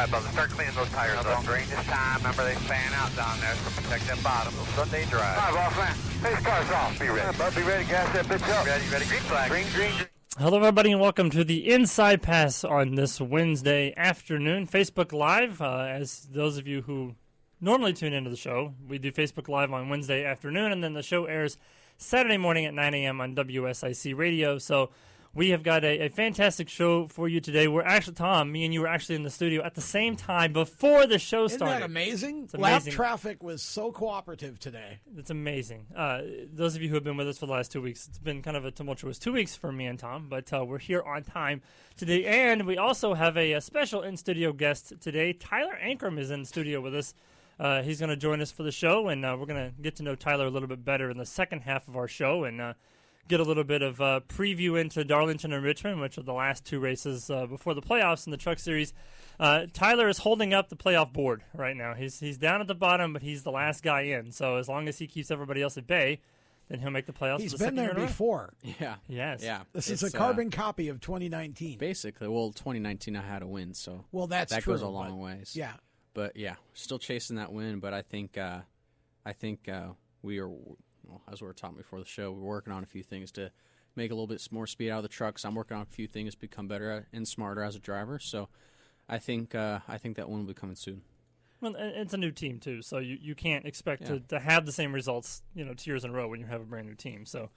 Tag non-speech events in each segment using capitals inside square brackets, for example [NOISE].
All right, brother, start cleaning those tires up. Don't green this time. Remember, they fan out down there, so protect that bottom. Sunday drive. All right, boss man. These cars off. Be ready. bud, be ready. Gas that bitch up. Ready, ready. Green flag. Green, green, green. Hello, everybody, and welcome to the Inside Pass on this Wednesday afternoon. Facebook Live, uh, as those of you who normally tune into the show, we do Facebook Live on Wednesday afternoon, and then the show airs Saturday morning at 9 a.m. on WSIC Radio. So we have got a, a fantastic show for you today. We're actually, Tom, me and you were actually in the studio at the same time before the show Isn't started. that amazing? It's amazing. traffic was so cooperative today. It's amazing. Uh, those of you who have been with us for the last two weeks, it's been kind of a tumultuous two weeks for me and Tom, but uh, we're here on time today. And we also have a, a special in studio guest today. Tyler Ankrum is in studio with us. Uh, he's going to join us for the show, and uh, we're going to get to know Tyler a little bit better in the second half of our show and uh, get a little bit of uh, preview into Darlington and Richmond, which are the last two races uh, before the playoffs in the Truck Series. Uh, Tyler is holding up the playoff board right now. He's he's down at the bottom, but he's the last guy in. So as long as he keeps everybody else at bay, then he'll make the playoffs. He's for the been there in a row. before. Yeah. Yes. Yeah. This is It's, a uh, carbon copy of 2019. basically, well, 2019 I had a win, so Well, that's that true. goes a long ways. Yeah. But yeah, still chasing that win. But I think, uh, I think uh, we are, well, as we were talking before the show, we're working on a few things to make a little bit more speed out of the trucks. I'm working on a few things to become better and smarter as a driver. So I think, uh, I think that one will be coming soon. Well, it's a new team too, so you, you can't expect to, to have the same results, you know, two years in a row when you have a brand new team. So,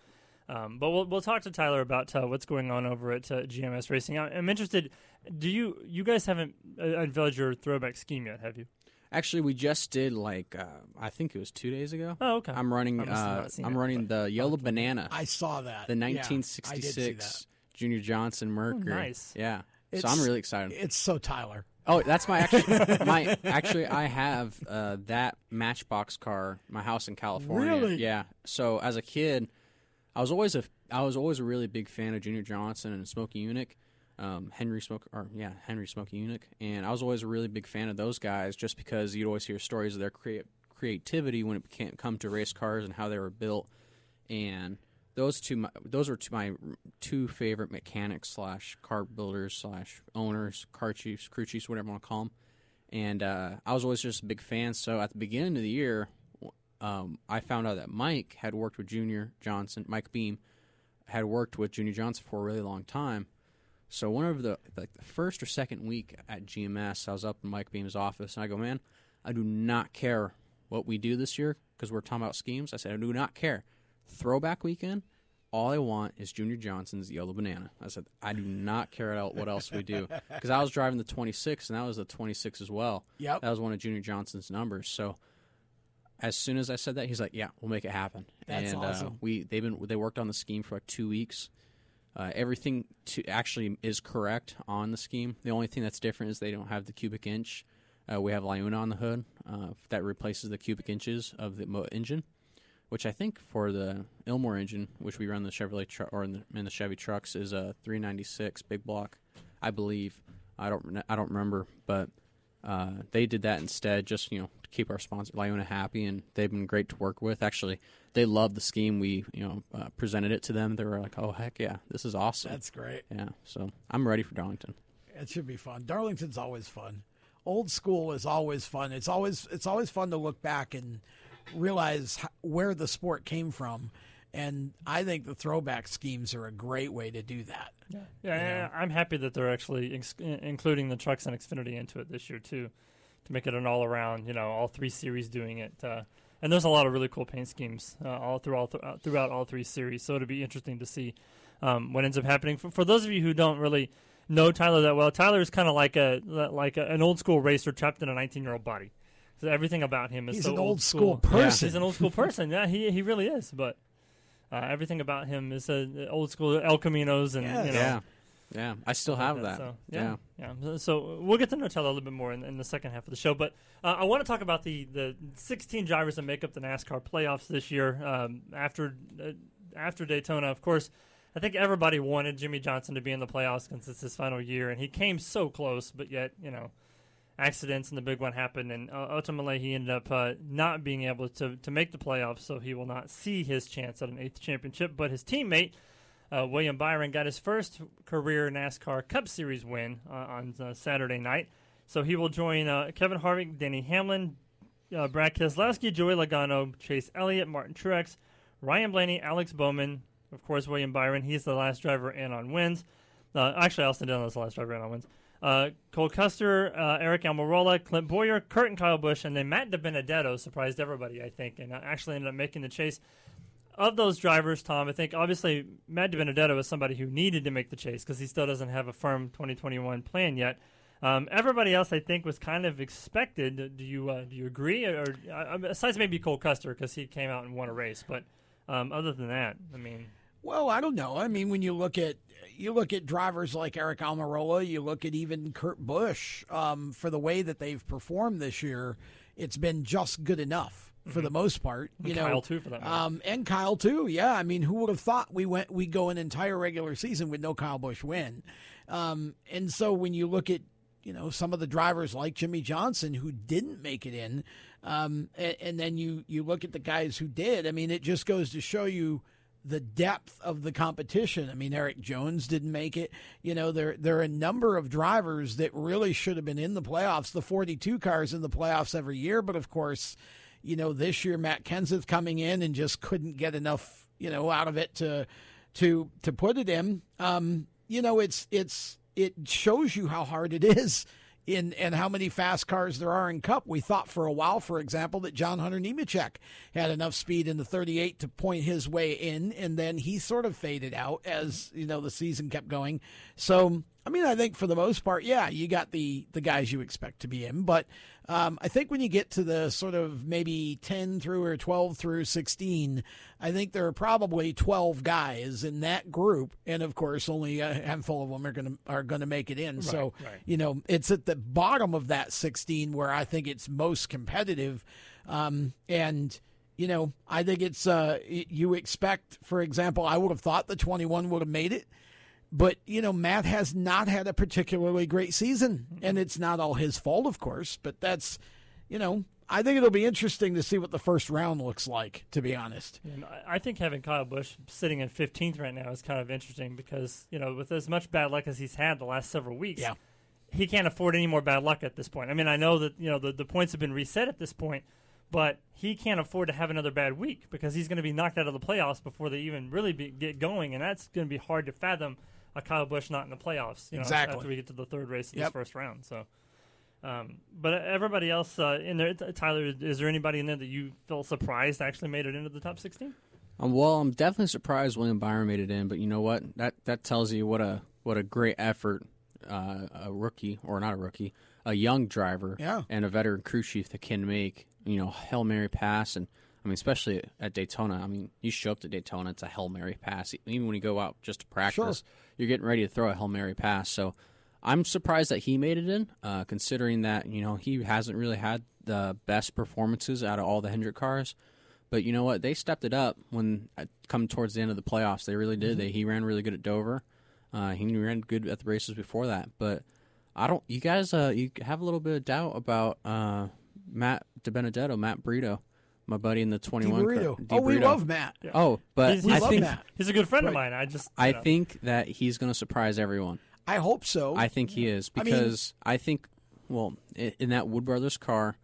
um, but we'll we'll talk to Tyler about uh, what's going on over at uh, GMS Racing. I- I'm interested. Do you you guys haven't uh, unveiled your throwback scheme yet? Have you? Actually, we just did like uh, I think it was two days ago. Oh, okay. I'm running. Uh, I'm it, running the yellow banana. I saw that. the Yeah, I did see 1966 Junior Johnson Mercury. Oh, nice. Yeah. so I'm really excited. It's so Tyler. Oh, that's my actually [LAUGHS] my actually I have uh, that Matchbox car, my house in California. Really? Yeah. So as a kid, I was always a I was always a really big fan of Junior Johnson and Smokey Yunick, um, Henry Smoke or yeah Henry Smokey Yunick, and I was always a really big fan of those guys just because you'd always hear stories of their crea- creativity when it can't come to race cars and how they were built, and those two my, those are two, my two favorite mechanics slash car builders slash owners car chiefs crew chiefs whatever you want to call them and uh, i was always just a big fan. So at the beginning of the year um, i found out that mike had worked with junior johnson mike beam had worked with junior johnson for a really long time so one of the like the first or second week at gms i was up in mike beam's office and i go man i do not care what we do this year because we're talking about schemes i said i do not care throwback weekend, all I want is Junior Johnson's Yellow Banana. I said, I do not care about what else we do. [LAUGHS] Because I was driving the 26, and that was the 26 as well. Yep. That was one of Junior Johnson's numbers. So as soon as I said that, he's like, yeah, we'll make it happen. That's and, Uh, awesome. we, they've been, they worked on the scheme for like two weeks. Uh, everything to actually is correct on the scheme. The only thing that's different is they don't have the cubic inch. Uh, we have LiUNA on the hood uh, that replaces the cubic inches of the mo- engine which I think for the Ilmore engine, which we run the Chevrolet tru- or in the, in the Chevy trucks, is a 396 big block, I believe. I don't I don't remember, but uh, they did that instead, just you know to keep our sponsor LiUNA happy, and they've been great to work with. Actually, they love the scheme. We you know uh, presented it to them. They were like, "Oh heck yeah, this is awesome." That's great. yeah, so I'm ready for Darlington. It should be fun. Darlington's always fun. Old school is always fun. It's always it's always fun to look back and realize where the sport came from. And I think the throwback schemes are a great way to do that. Yeah, yeah, I'm happy that they're actually ex- including the trucks and Xfinity into it this year too, to make it an all-around. You know, all three series doing it. Uh, and there's a lot of really cool paint schemes uh, all through all th- uh, throughout all three series. So it'll be interesting to see um, what ends up happening. For, for those of you who don't really know Tyler that well, Tyler is kind of like a like a, an old school racer trapped in a 19 year old body. So everything about him is He's so an old school person. He's an old school person. Yeah, he he really is. But uh, everything about him is uh, old school El Caminos and Yes. you know, Yeah, yeah, I still have like that. So, yeah. yeah, yeah. So we'll get to know Tyler a little bit more in, in the second half of the show. But uh, I want to talk about the the 16 drivers that make up the NASCAR playoffs this year. Um, after uh, after Daytona, of course, I think everybody wanted Jimmie Johnson to be in the playoffs since it's his final year, and he came so close, but yet you know. Accidents, and the big one happened, and uh, ultimately he ended up uh, not being able to to make the playoffs, so he will not see his chance at an eighth championship. But his teammate. Uh, William Byron got his first career NASCAR Cup Series win uh, on uh, Saturday night. So he will join uh, Kevin Harvick, Denny Hamlin, Brad Keselowski, Joey Logano, Chase Elliott, Martin Truex, Ryan Blaney, Alex Bowman, of course, William Byron. He's the last driver in on wins. Actually, Austin Dillon is the last driver in on wins. Uh, Cole Custer, uh, Eric Almirola, Clint Bowyer, Kurt and Kyle Busch, and then Matt DiBenedetto surprised everybody, I think, and actually ended up making the chase. Of those drivers, Tom, I think obviously Matt DiBenedetto is somebody who needed to make the chase because he still doesn't have a firm 2021 plan yet. Um, everybody else, I think, was kind of expected. Do you uh, do you agree? Or uh, besides maybe Cole Custer because he came out and won a race, but um, other than that, I mean, Well, I don't know. I mean, when you look at you look at drivers like Eric Almirola, you look at even Kurt Busch um, for the way that they've performed this year, it's been just good enough for the most part. You know, Mm-hmm. Kyle, too, for that matter. Um, and Kyle too. Yeah, I mean, who would have thought we went we go an entire regular season with no Kyle Busch win? Um, and so when you look at you know some of the drivers like Jimmie Johnson who didn't make it in, um, and, and then you you look at the guys who did. I mean, it just goes to show you the depth of the competition. I mean, Erik Jones didn't make it. You know, there there are a number of drivers that really should have been in the playoffs. The 42 cars in the playoffs every year, but of course, you know, this year Matt Kenseth coming in and just couldn't get enough, you know, out of it to to to put it in. Um, you know, it's it's it shows you how hard it is in and how many fast cars there are in Cup. We thought for a while, for example, that John Hunter Nemechek had enough speed in the 38 to point his way in, and then he sort of faded out as you know the season kept going. So, I mean, I think for the most part, yeah, you got the the guys you expect to be in, but um, I think when you get to the sort of maybe 10 through or 12 through 16, I think there are probably 12 guys in that group, and of course, only a handful of them are going to are going to make it in. so, right. you know, it's at the bottom of that 16 where I think it's most competitive, um, and. You know, I think it's uh, you expect, for example, I would have thought the 21 would have made it, but you know, Matt has not had a particularly great season, and it's not all his fault, of course. But that's, you know, I think it'll be interesting to see what the first round looks like. To be honest, And I- think having Kyle Busch sitting in 15th right now is kind of interesting because, you know, with as much bad luck as he's had the last several weeks, Yeah. he can't afford any more bad luck at this point. I mean, I know that, you know, the, the points have been reset at this point, but he can't afford to have another bad week because he's going to be knocked out of the playoffs before they even really be, get going, and that's going to be hard to fathom a Kyle Busch not in the playoffs, you know, Exactly. after we get to the third race of Yep. this first round. So, um, but everybody else uh, in there, Tyler, is there anybody in there that you feel surprised actually made it into the top 16? Um, well, I'm definitely surprised William Byron made it in, but you know what? That that tells you what a what a great effort uh, a rookie or not a rookie, a young driver, Yeah. and a veteran crew chief that can make you know hail mary pass, and I mean especially at Daytona. I mean you show up to Daytona, it's a hail mary pass. Even when you go out just to practice, you're getting ready to throw a hail mary pass. So I'm surprised that he made it in, uh, considering that you know he hasn't really had the best performances out of all the Hendrick cars. But you know what? They stepped it up when uh, come towards the end of the playoffs. They really did. They, he ran really good at Dover. Uh, he ran good at the races before that. But I don't. You guys, uh, you have a little bit of doubt about uh, Matt DiBenedetto, Matt Burrito, my buddy in the twenty-one. DiBurrito. car- Oh, we love Matt. Oh, but He's- We I think Matt. He's a good friend of mine. I just, I know. think that he's going to surprise everyone. I hope so. I think he is I mean- because I, think, well, i- in that Wood Brothers car,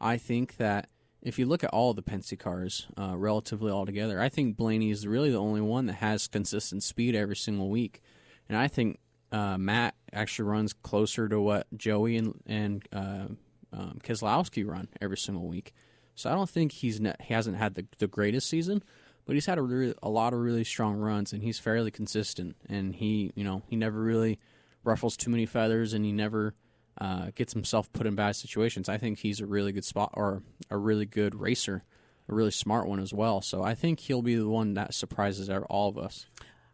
I think that if you look at all the Penske cars, uh, relatively all together, I think Blaney is really the only one that has consistent speed every single week, and I think uh, Matt actually runs closer to what Joey and and uh, um, Keselowski run every single week. So I don't think he's ne- he hasn't had the, the greatest season, but he's had a, re- a lot of really strong runs, and he's fairly consistent. And he, you know, he never really ruffles too many feathers, and he never uh, gets himself put in bad situations. I think he's a really good spot or a really good racer, a really smart one as well. So I think he'll be the one that surprises all of us.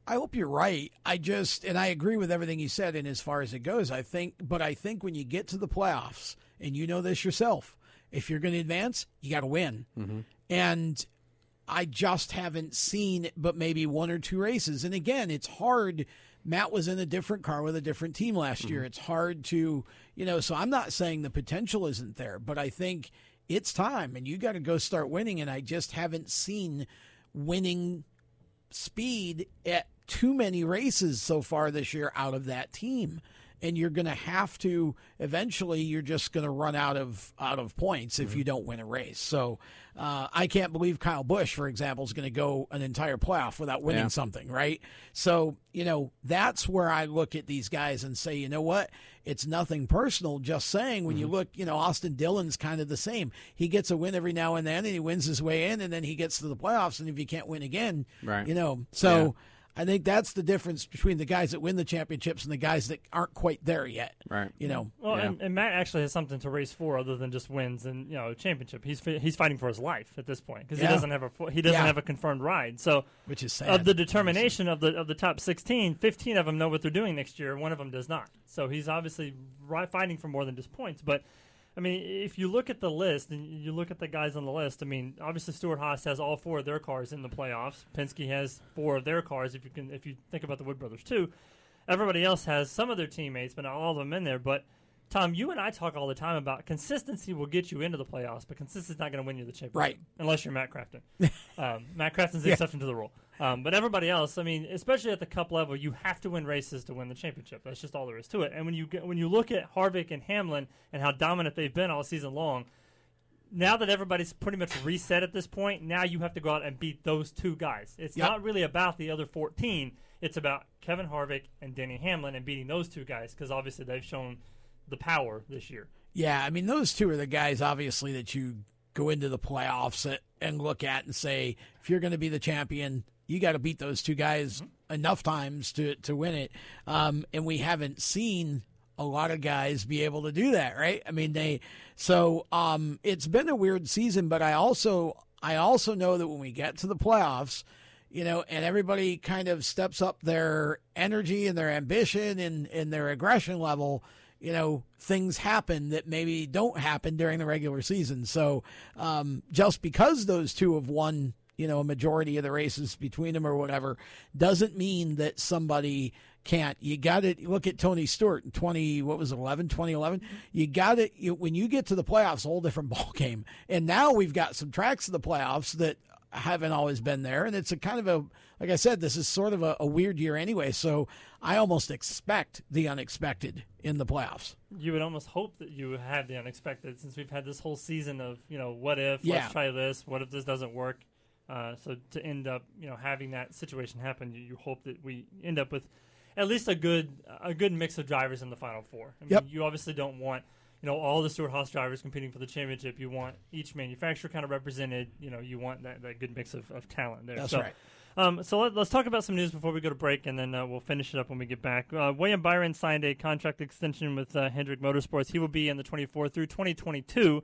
I hope you're right. I just, and I agree with everything you said. And as far as it goes, I think, but I think when you get to the playoffs, and you know this yourself, if you're going to advance, you got to win. Mm-hmm. And I just haven't seen, but maybe one or two races. And again, it's hard Matt was in a different car with a different team last year. Mm-hmm. It's hard to, you know, so I'm not saying the potential isn't there, but I think it's time and you got to go start winning. And I just haven't seen winning speed at too many races so far this year out of that team and you're going to have to eventually you're just going to run out of out of points if you don't win a race. So uh, i can't believe kyle busch for example is going to go an entire playoff without winning Yeah. something right? So you know that's where i look at these guys and say you know what? It's nothing personal just saying when you look you know austin dillon's kind of the same. He gets a win every now and then and he wins his way in and then he gets to the playoffs and if he can't win again Right. you know so I think that's the difference between the guys that win the championships and the guys that aren't quite there yet. Right. You know, Well, Yeah. and, and Matt actually has something to race for other than just wins and you know championship. He's he's fighting for his life at this point because Yeah. he doesn't have a he doesn't Yeah. have a confirmed ride. So which is sad. of the determination of the of the top 16, 15 of them know what they're doing next year. One of them does not. So he's obviously fighting for more than just points. But I mean, if you look at the list and you look at the guys on the list, I mean, obviously Stewart Haas has all four of their cars in the playoffs. Penske has four of their cars. If you can, if you think about the Wood Brothers too, everybody else has some of their teammates, but not all of them in there. But Tom, you and I talk all the time about consistency will get you into the playoffs, but consistency is not going to win you the championship, Right. Unless you're Matt Crafton. [LAUGHS] um, Matt Crafton's the Yeah. exception to the rule. Um, but everybody else, I mean, especially at the Cup level, you have to win races to win the championship. That's just all there is to it. And when you get, when you look at Harvick and Hamlin and how dominant they've been all season long, now that everybody's pretty much reset at this point, now you have to go out and beat those two guys. It's Yep. not really about the other 14. It's about Kevin Harvick and Denny Hamlin and beating those two guys because obviously they've shown the power this year. yeah, I mean, those two are the guys, obviously, that you go into the playoffs at, and look at and say, if you're going to be the champion, you got to beat those two guys enough times to to win it. Um, and we haven't seen a lot of guys be able to do that, right? I mean, they so um, it's been a weird season, but I also I also know that when we get to the playoffs, you know, and everybody kind of steps up their energy and their ambition and, and their aggression level, you know, things happen that maybe don't happen during the regular season. So um, just because those two have won, you know, a majority of the races between them or whatever, doesn't mean that somebody can't. You got to look at Tony Stewart in 20, what was it, 11, 2011? You got to, when you get to the playoffs, a whole different [LAUGHS] ball game. And now we've got some tracks of the playoffs that haven't always been there. And it's a kind of a, like I said, this is sort of a, a weird year anyway. So I almost expect the unexpected in the playoffs. You would almost hope that you have the unexpected since we've had this whole season of, you know, what if, Yeah. let's try this, what if this doesn't work. Uh, so to end up, you know, having that situation happen, you, you hope that we end up with at least a good a good mix of drivers in the final four. I mean, Yep. you obviously don't want you know all the Stewart Haas drivers competing for the championship. You want each manufacturer kind of represented. You know, you want that, that good mix of, of talent there. That's so, right. Um, so let, us talk about some news before we go to break, and then uh, we'll finish it up when we get back. Uh, William Byron signed a contract extension with uh, Hendrick Motorsports. He will be in the 24 through 2022,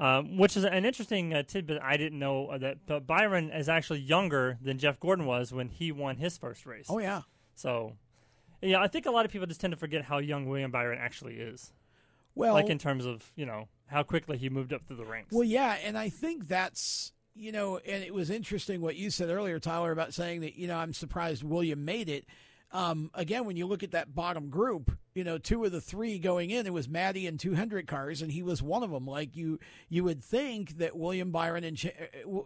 um, which is an interesting uh, tidbit. I didn't know uh, that but Byron is actually younger than Jeff Gordon was when he won his first race. Oh, yeah. So, yeah, I think a lot of people just tend to forget how young William Byron actually is, Well, like in terms of you know how quickly he moved up through the ranks. Well, yeah, and I think that's you know, and it was interesting what you said earlier, Tyler, about saying that you know I'm surprised William made it. Um, again, when you look at that bottom group, you know, two of the three going in, it was Maddie and 200 cars, and he was one of them. Like you, you would think that William Byron and Ch-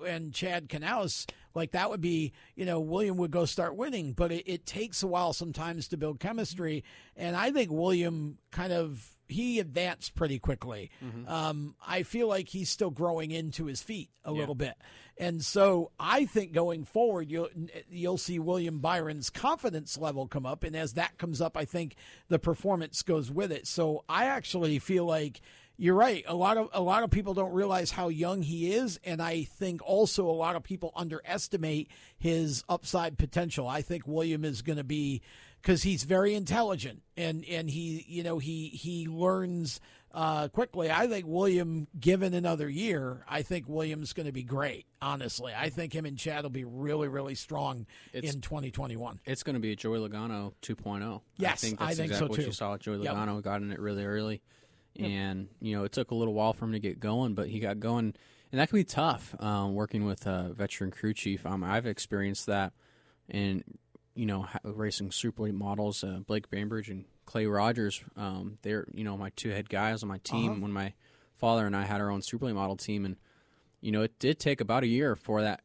and Chad Knaus, like that would be, you know, William would go start winning, but it, it takes a while sometimes to build chemistry, and I think William kind of he advanced pretty quickly. Um, I feel like he's still growing into his feet a little bit, and so I think going forward, you'll you'll see William Byron's confidence level come up, and as that comes up, I think the performance goes with it. So I actually feel like. You're right. A lot of a lot of people don't realize how young he is, and I think also a lot of people underestimate his upside potential. I think William is going to be because he's very intelligent and and he you know he he learns uh, quickly. I think William, given another year, I think William's going to be great. Honestly, I think him and Chad will be really really strong It's- in 2021. It's going to be a Joey Logano 2.0. Yes, I think I that's think so, exactly what too. you saw. Joey Yep. Logano got in it really early, and you know it took a little while for him to get going, but he got going, and that can be tough. Um, working with a veteran crew chief, um, I've experienced that, and you know racing super late models, uh, Blake Bainbridge and Clay Rogers. Um, they're you know my two head guys on my team Uh-huh. when my father and I had our own super late model team, and you know it did take about a year for that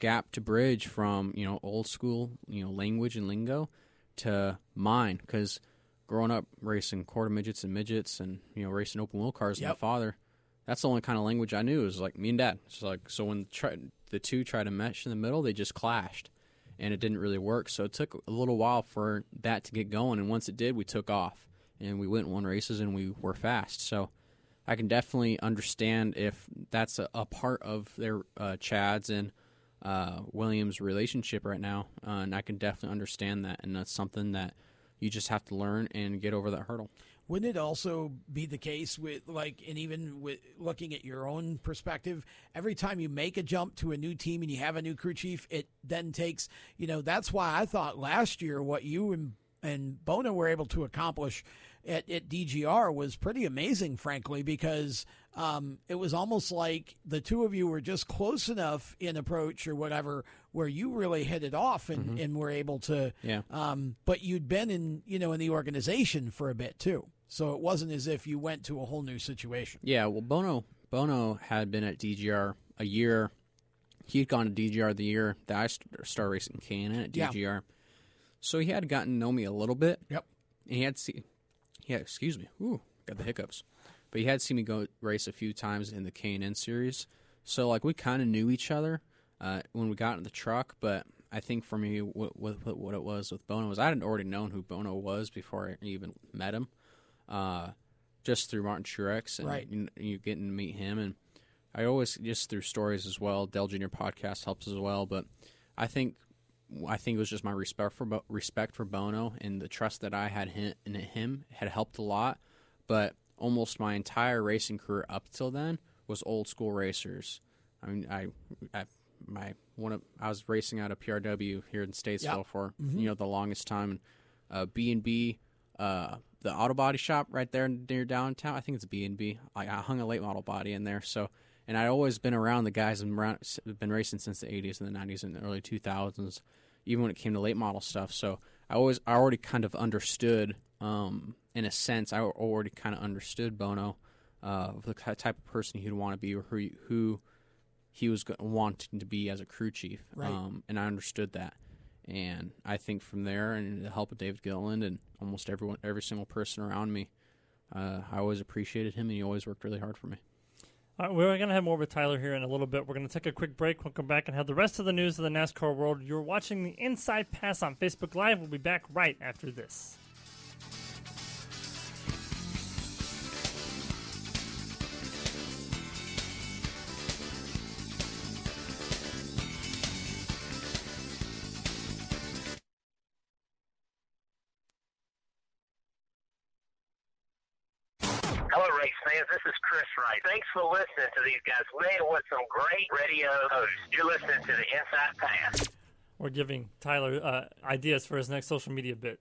gap to bridge from you know old school you know language and lingo to mine. Because growing up racing quarter midgets and midgets and you know racing open wheel cars with my father that's the only kind of language i knew. Was like me and dad. It's like so when try, the two tried to mesh in the middle they just clashed and it didn't really work. So it took a little while for that to get going. And once it did we took off and we went and won races and we were fast. So i can definitely understand if that's a, a part of their uh, chads and uh, Williams' relationship right now, uh, and I can definitely understand that, and that's something that you just have to learn and get over that hurdle. Wouldn't it also be the case with like, and even with looking at your own perspective, every time you make a jump to a new team and you have a new crew chief, it then takes, you know, that's why I thought last year what you and and Bono were able to accomplish at, at DGR was pretty amazing, frankly, because um, it was almost like the two of you were just close enough in approach or whatever where you really hit it off and, and were able to Yeah. um, but you'd been in you know in the organization for a bit too so it wasn't as if you went to a whole new situation Yeah, well, Bono Bono had been at DGR a year. He had gone to DGR the year that I started racing K&N at Yeah. DGR, so he had gotten to know me a little bit. yep And he had see, yeah, excuse me, ooh, got the hiccups. But he had seen me go race a few times in the K and N series, so like we kind of knew each other uh, when we got in the truck. But I think for me, what, what what it was with Bono was I had already known who Bono was before I even met him, uh, just through Martin Truex and Right. you, you getting to meet him, and I always just through stories as well. Dale Junior podcast helps as well, but I think I think it was just my respect for respect for Bono and the trust that I had him, in him had helped a lot. But almost my entire racing career up till then was old school racers. I mean, I, I my one of I was racing out of PRW here in Statesville Yeah. for you know the longest time. Uh, B and B, uh, the auto body shop right there near downtown. I think it's B and B. I hung a late model body in there, so and I'd always been around the guys and around, been racing since the 80s and the 90s and the early 2000s, even when it came to late model stuff. So I always, I already kind of understood, um, in a sense, I already kind of understood Bono, uh, the type of person he'd want to be or who, he- who he was wanting to be as a crew chief. Right. Um, and I understood that. And I think from there, and the help of David Gilliland and almost everyone, every single person around me, uh, I always appreciated him, and he always worked really hard for me. All right, we're going to have more with Tyler here in a little bit. We're going to take a quick break. We'll come back and have the rest of the news of the NASCAR world. You're watching the Inside Pass on Facebook Live. We'll be back right after this. Wright. Thanks for listening to these guys. Man, what some great radio hosts. You're listening to the Inside Pass. We're giving Tyler uh, ideas for his next social media bit.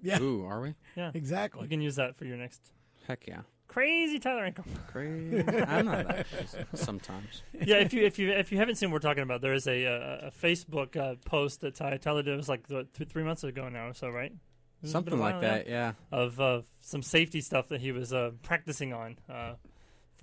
yeah Ooh, are we? Yeah, exactly you can use that for your next Heck yeah. crazy Tyler Ankle. Crazy. I'm not that crazy. Sometimes. yeah, if you if you if you haven't seen what we're talking about, there is a a, a Facebook uh, post that Ty, Tyler did it was like what, two, three months ago now or so, right? Something like while, that, yeah. Of uh, some safety stuff that he was uh, practicing on uh,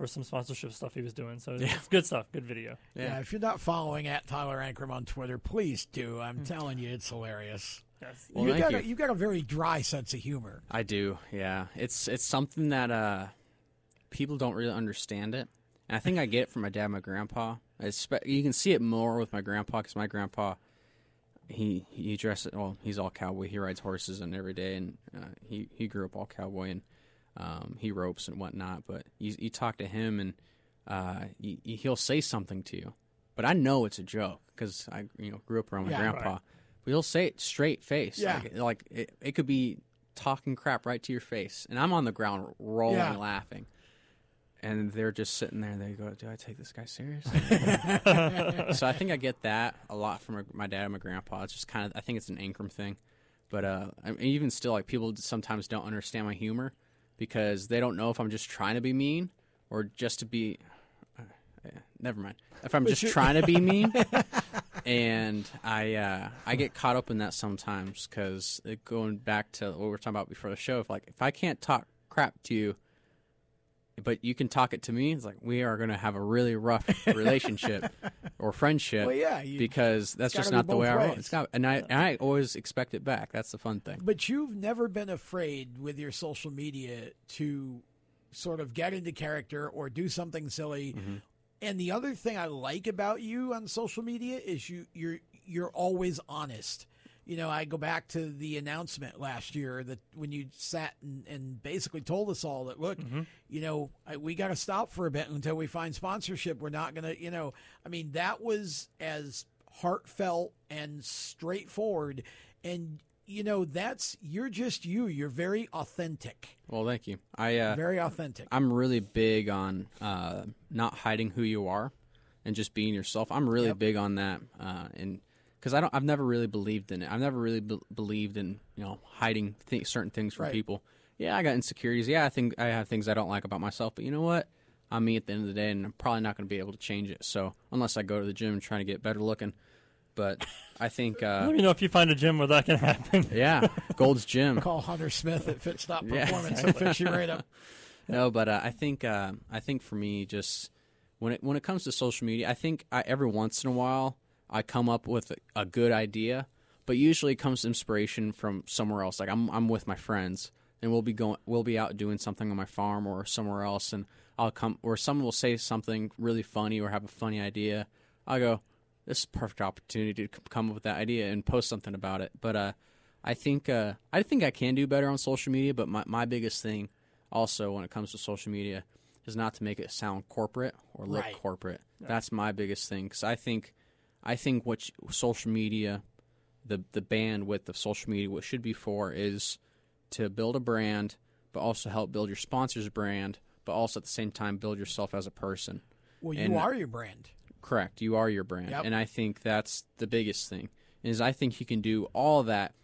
for some sponsorship stuff he was doing. So Yeah. it's good stuff, good video. yeah. Yeah. if you're not following at tyler ankrum on twitter please do i'm telling you it's hilarious Yes. Well, you got you. A, you got a very dry sense of humor I do, yeah. It's it's something that uh, people don't really understand it. And I think I get it from my dad and my grandpa. It's, spe- you can see it more with my grandpa because my grandpa, he he dresses, well, he's all cowboy. He rides horses and every day, and uh, he, he grew up all cowboy and um, he ropes and whatnot. But you, you talk to him and uh, he, he'll say something to you. But I know it's a joke because I you know grew up around my Yeah, grandpa. right. But he'll say it straight face. Yeah. Like, like it, it could be talking crap right to your face, and I'm on the ground rolling, Yeah. laughing, and they're just sitting there. They go, "Do I take this guy serious?" [LAUGHS] so I think I get that a lot from my- dad and my grandpa. It's just kind of I think it's an Ankrum thing, but uh, I mean, even still, like people sometimes don't understand my humor because they don't know if I'm just trying to be mean or just to be. Uh, never mind. If I'm just trying to be [LAUGHS] mean, and I uh, I get caught up in that sometimes because going back to what we were talking about before the show, if like if I can't talk crap to you, but you can talk it to me, it's like we are going to have a really rough [LAUGHS] relationship or friendship. Well, yeah, you- because that's just not the way both I roll. It's got, and I and I always expect it back. That's the fun thing. But you've never been afraid with your social media to sort of get into character or do something silly. Mm-hmm. And the other thing I like about you on social media is you you're you're always honest. You know, I go back to the announcement last year that when you sat and, and basically told us all that, look, you know, I, we got to stop for a bit until we find sponsorship. We're not going to, you know, I mean, that was as heartfelt and straightforward. And, you know, that's, you're just you. You're very authentic. Well, thank you. I uh, Very authentic. I'm really big on uh, not hiding who you are and just being yourself. I'm really Yep. big on that, uh, and because I don't, I've never really believed in it. I've never really be- believed in you know hiding th- certain things from Right. people. Yeah, I got insecurities. Yeah, I think I have things I don't like about myself. But you know what? I'm me at the end of the day, and I'm probably not going to be able to change it. So unless I go to the gym and try to get better looking, but I think [LAUGHS] uh, Let me know if you find a gym where that can happen. [LAUGHS] yeah, Gold's Gym. Call Hunter Smith at Fit Stop [LAUGHS] Yeah. Performance. He'll fix you right up. no, but uh, I think uh, I think for me, just when it when it comes to social media, I think I, every once in a while I come up with a, good idea, but usually it comes inspiration from somewhere else. Like I'm I'm with my friends, and we'll be going we'll be out doing something on my farm or somewhere else, and I'll come or someone will say something really funny or have a funny idea. I'll go, this is a perfect opportunity to come up with that idea and post something about it. But uh, I think uh, I think I can do better on social media. But my, my biggest thing also when it comes to social media is not to make it sound corporate or look Right. corporate. That's my biggest thing because I think I think what social media, the the bandwidth of social media, what should be for is to build a brand, but also help build your sponsor's brand, but also at the same time build yourself as a person. Well, you And- uh, are your brand. Correct. You are your brand. Yep. And I think that's the biggest thing. Is I think you can do all that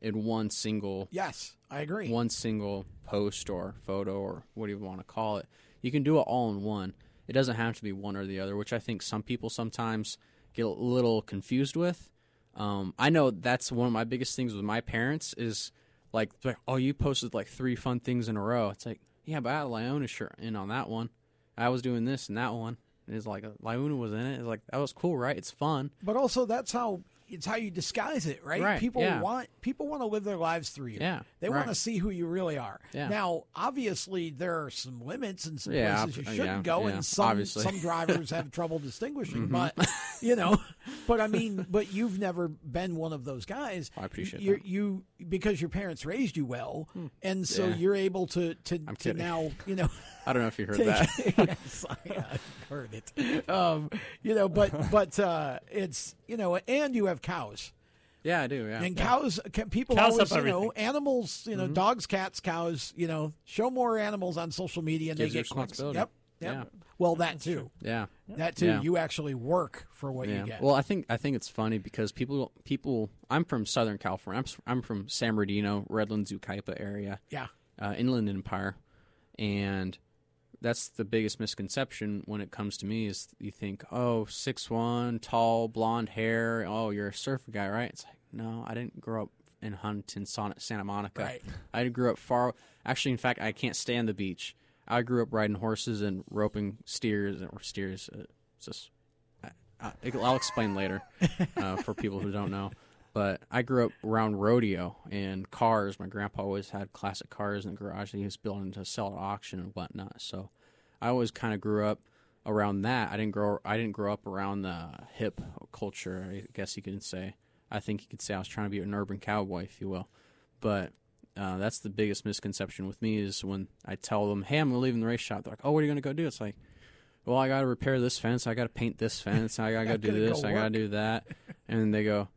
in one single Yes, I agree. one single post or photo or what do you want to call it. You can do it all in one. It doesn't have to be one or the other, which I think some people sometimes get a little confused with. Um, I know that's one of my biggest things with my parents is like, like, oh, you posted like three fun things in a row. It's like, yeah, but I had LiUNA shirt in on that one. I was doing this and that one. And it's like LiUNA was in it. It's like that was cool, right? It's fun. But also, that's how it's how you disguise it, right? Right, People yeah. want people want to live their lives through you. Yeah, they right. want to see who you really are. Yeah. Now, obviously, there are some limits and some Yeah, places you shouldn't go, and some obviously. Mm-hmm. some drivers [LAUGHS] have trouble distinguishing. But you know, but I mean, but you've never been one of those guys. I appreciate You're, that. Hmm. you because your parents raised you well, and so Yeah. you're able to to, to now you know. [LAUGHS] I don't know if you heard take- [LAUGHS] that. [LAUGHS] yes, I, I heard it. Um, you know, but but uh, it's you know, and you have cows, yeah, I do. Yeah. and yeah. cows. Ca- people Cows always, you know, animals. You Mm-hmm. know, dogs, cats, cows. You know, show more animals on social media, and Gives they you get clicks. responsibility. Yep. Yep. Yeah. Well, that too. Yeah. That too. Yeah. You actually work for what Yeah. you get. Well, I think I think it's funny because people people I'm from Southern California. I'm I'm from San Bernardino, Redlands, Yucaipa area, yeah. uh, Inland Empire, and that's the biggest misconception when it comes to me is you think, oh, six one, tall, blonde hair. Oh, you're a surfer guy, right? It's like, no, I didn't grow up in Huntington, Santa Monica. Right. I grew up far. Actually, in fact, I can't stand the beach. I grew up riding horses and roping steers or steers. Uh, it's just, I, I, I'll explain later uh, [LAUGHS] for people who don't know. But I grew up around rodeo and cars. My grandpa always had classic cars in the garage that he was building to sell at auction and whatnot. So I always kind of grew up around that. I didn't grow. I didn't grow up around the hip culture. I guess you could say. I think you could say I was trying to be an urban cowboy, if you will. But uh, that's the biggest misconception with me is when I tell them, "Hey, I'm leaving the race shop." They're like, "Oh, what are you going to go do?" It's like, "Well, I got to repair this fence. I got to paint this fence. I got to [LAUGHS] go do this. go I got to do that." And they go,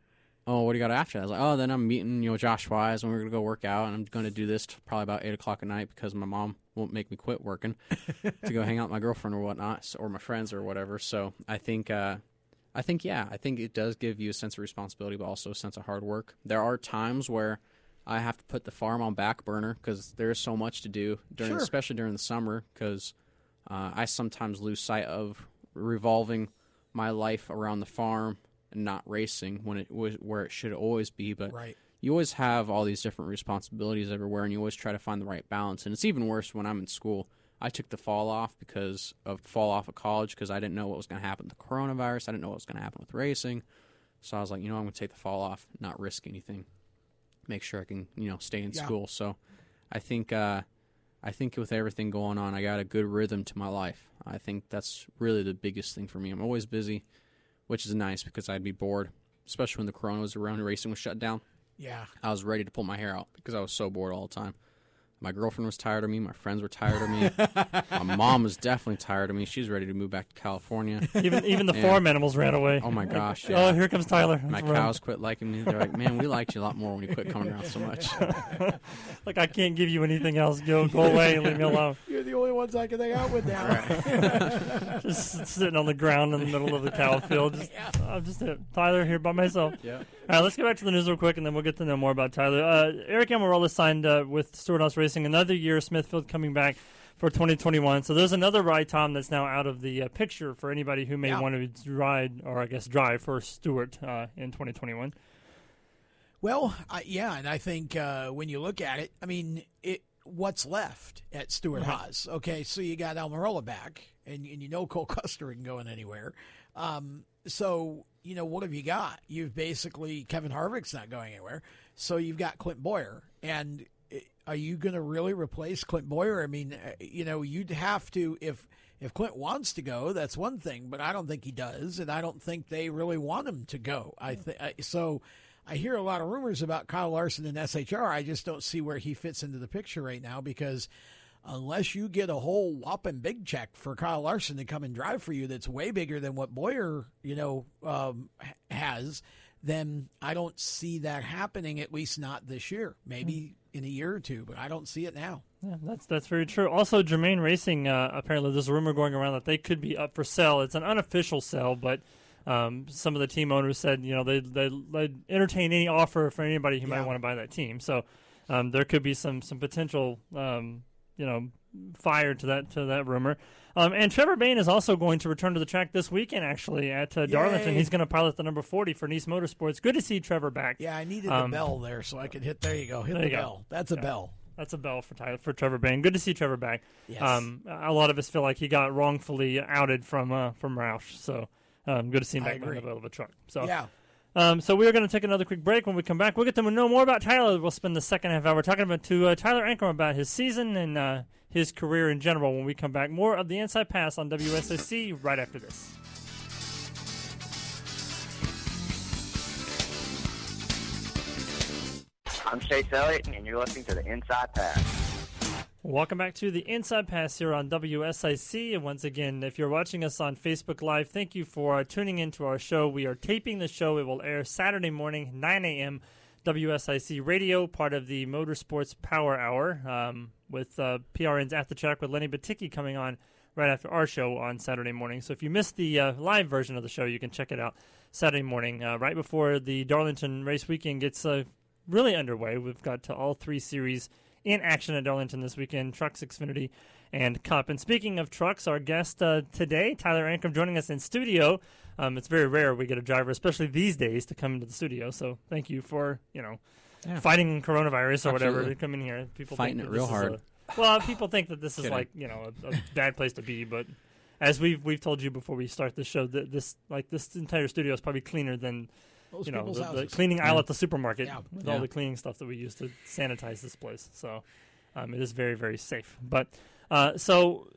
"Oh, what do you got after?" that? I was like, "Oh, then I'm meeting you know Josh Wise, and we're going to go work out, and I'm going to do this probably about eight o'clock at night because my mom won't make me quit working [LAUGHS] to go hang out with my girlfriend or whatnot, or my friends or whatever." So I think. Uh, I think yeah, I think it does give you a sense of responsibility, but also a sense of hard work. There are times where I have to put the farm on back burner because there's so much to do during, Sure. especially during the summer, because uh, I sometimes lose sight of revolving my life around the farm and not racing when it was where it should always be. But Right. you always have all these different responsibilities everywhere, and you always try to find the right balance. And it's even worse when I'm in school. I took the fall off because of fall off of college because I didn't know what was going to happen with the coronavirus. I didn't know what was going to happen with racing. So I was like, you know, I'm going to take the fall off, not risk anything, make sure I can, you know, stay in Yeah. school. So I think, uh, I think with everything going on, I got a good rhythm to my life. I think that's really the biggest thing for me. I'm always busy, which is nice because I'd be bored, especially when the corona was around and racing was shut down. Yeah. I was ready to pull my hair out because I was so bored all the time. My girlfriend was tired of me. My friends were tired of me. my mom was definitely tired of me. She's ready to move back to California. [LAUGHS] Even even the Yeah. farm animals ran away. Oh my gosh! Oh, here comes Tyler. My Let's run. cows quit liking me. They're like, "Man, we liked you a lot more when you quit coming around so much." [LAUGHS] Like I can't give you anything else. Go go away. Leave me alone. [LAUGHS] You're the only ones I can hang out with now. Just sitting on the ground in the middle of the cow field. Just, I'm just Tyler here by myself. Yeah. All right, let's get back to the news real quick, and then we'll get to know more about Tyler. Uh, Eric Almirola signed uh, with Stewart Haas Racing another year. Smithfield coming back for 2021. So there's another ride, Tom, that's now out of the uh, picture for anybody who may Yeah. want to ride, or I guess drive for Stewart uh, in 2021. Well, I, yeah, and I think uh, when you look at it, I mean, it what's left at Stewart Haas? Okay, so you got Almirola back, and, and you know Cole Custer isn't going anywhere. Um, so you know what have you got? You've basically Kevin Harvick's not going anywhere, so you've got Clint Bowyer, and are you going to really replace Clint Bowyer? I mean, uh, you know, you'd have to if. If Clint wants to go, that's one thing, but I don't think he does, and I don't think they really want him to go. I think so. I hear a lot of rumors about Kyle Larson and SHR. I just don't see where he fits into the picture right now because unless you get a whole whopping big check for Kyle Larson to come and drive for you that's way bigger than what Bowyer, you know, um, has, then I don't see that happening, at least not this year. Maybe in a year or two, but I don't see it now. Yeah, that's that's very true. Also, Germain Racing uh, apparently there's a rumor going around that they could be up for sale. It's an unofficial sale, but um, some of the team owners said you know they they would entertain any offer for anybody who Yeah. might want to buy that team. So um, there could be some some potential um, you know fire to that to that rumor. Um, and Trevor Bayne is also going to return to the track this weekend, actually at uh, Darlington. He's going to pilot the number forty for Niece Motorsports. Good to see Trevor back. Yeah, I needed Um, the bell there so I could hit. There you go. Hit the you go. bell. That's a Yeah. bell. That's a bell for Tyler, for Trevor Bayne. Good to see Trevor back. Yes. Um, a lot of us feel like he got wrongfully outed from uh, from Roush, so um, good to see him back in the middle of a truck. So Yeah. Um, so we are going to take another quick break. When we come back, we'll get to know more about Tyler. We'll spend the second half hour talking about to uh, Tyler Ankrum about his season and uh, his career in general. When we come back, more of the Inside Pass on WSIC right after this. I'm Chase Elliott, and you're listening to the Inside Pass. Welcome back to the Inside Pass here on WSIC. And once again, if you're watching us on Facebook Live, thank you for uh, tuning into our show. We are taping the show. It will air Saturday morning, 9 a.m. WSIC Radio, part of the Motorsports Power Hour, um, with uh, PRN's At the Track with Lenny Batycki coming on right after our show on Saturday morning. So if you missed the uh, live version of the show, you can check it out Saturday morning, uh, right before the Darlington race weekend gets uh, really underway. We've got uh, all three series in action at Darlington this weekend Trucks, Xfinity, and Cup. And speaking of trucks, our guest uh, today, Tyler Ankrum, joining us in studio. Um, it's very rare we get a driver, especially these days, to come into the studio. So thank you for you know Yeah. fighting coronavirus or whatever Absolutely. to come in here. People Fighting it real hard. a- well, people think that this is Kidding. like you know a, a bad place to be, but as we've we've told you before we start the show, that this like this entire studio is probably cleaner than Most you know the, the houses. cleaning aisle at the supermarket Yeah. with Yeah. all the cleaning stuff that we use to sanitize this place. So um, it is very very safe. But uh, so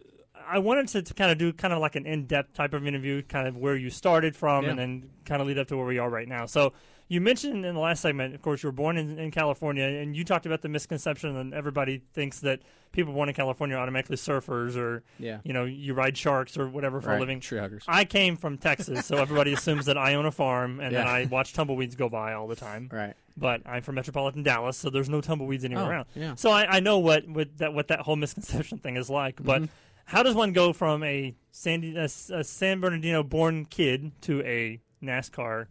I wanted to, to kind of do kind of like an in depth type of interview, kind of where you started from, Yeah. and then kind of lead up to where we are right now. So. You mentioned in the last segment, of course, you were born in, in California, and you talked about the misconception that everybody thinks that people born in California are automatically surfers, or Yeah. you know, you ride sharks or whatever for Right. a living. Tree huggers. I came from Texas, so everybody [LAUGHS] assumes that I own a farm and that I watch tumbleweeds go by all the time. Right. But I'm from metropolitan Dallas, so there's no tumbleweeds anywhere Oh, around. yeah. So I, I know what, what that what that whole misconception thing is like. But Mhm. how does one go from a San, a, a San Bernardino born kid to a NASCAR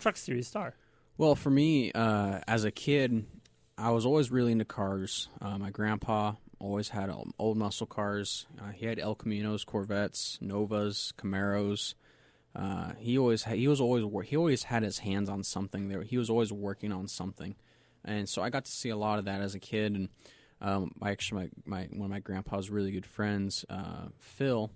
Truck Series star? Well, for me, uh, as a kid, I was always really into cars. Uh, my grandpa always had um, old muscle cars. Uh, he had El Caminos, Corvettes, Novas, Camaros. Uh, he always ha- he was always wor- he always had his hands on something. There he was always working on something, and so I got to see a lot of that as a kid. And um, I actually my, my one of my grandpa's really good friends, uh, Phil,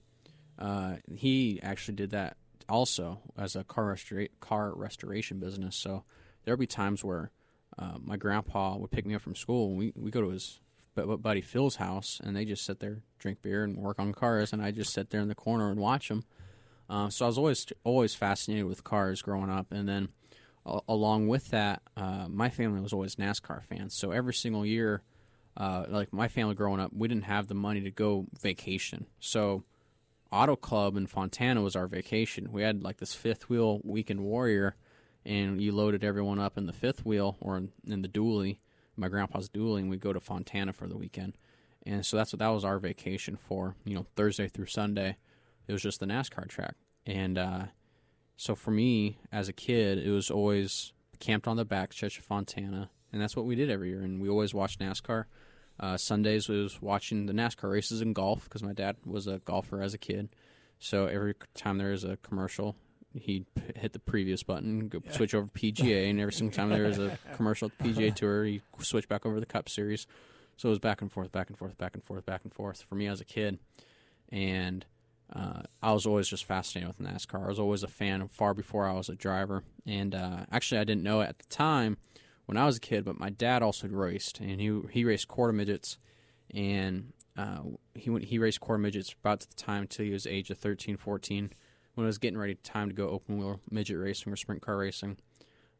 uh, he actually did that also as a car restora- car restoration business. So there'll be times where uh, my grandpa would pick me up from school. And we we go to his bu- buddy Phil's house, and they just sit there, drink beer, and work on cars, and I just sit there in the corner and watch them. Uh, so I was always always fascinated with cars growing up, and then a- along with that, uh, my family was always NASCAR fans. So every single year, uh, like my family growing up, we didn't have the money to go vacation. So Auto Club in Fontana was our vacation. We had like this fifth wheel weekend warrior, and you loaded everyone up in the fifth wheel or in, in the dually, my grandpa's dually, and we'd go to Fontana for the weekend. And so that's what that was our vacation for, you know, Thursday through Sunday. It was just the NASCAR track. And uh, so for me as a kid, it was always camped on the back stretch of Fontana, and that's what we did every year. And we always watched NASCAR. Uh, Sundays was watching the NASCAR races and golf because my dad was a golfer as a kid. So every time there was a commercial, he'd p- hit the previous button, go switch over PGA, and every single time there was a [LAUGHS] commercial at the PGA Tour, he switch back over to the Cup Series. So it was back and forth, back and forth, back and forth, back and forth for me as a kid. And uh, I was always just fascinated with NASCAR. I was always a fan far before I was a driver. And uh, actually, I didn't know it at the time when I was a kid, but my dad also raced, and he he raced quarter midgets, and uh, he went, he raced quarter midgets about to the time until he was age of 13, 14, when it was getting ready time to go open wheel midget racing or sprint car racing.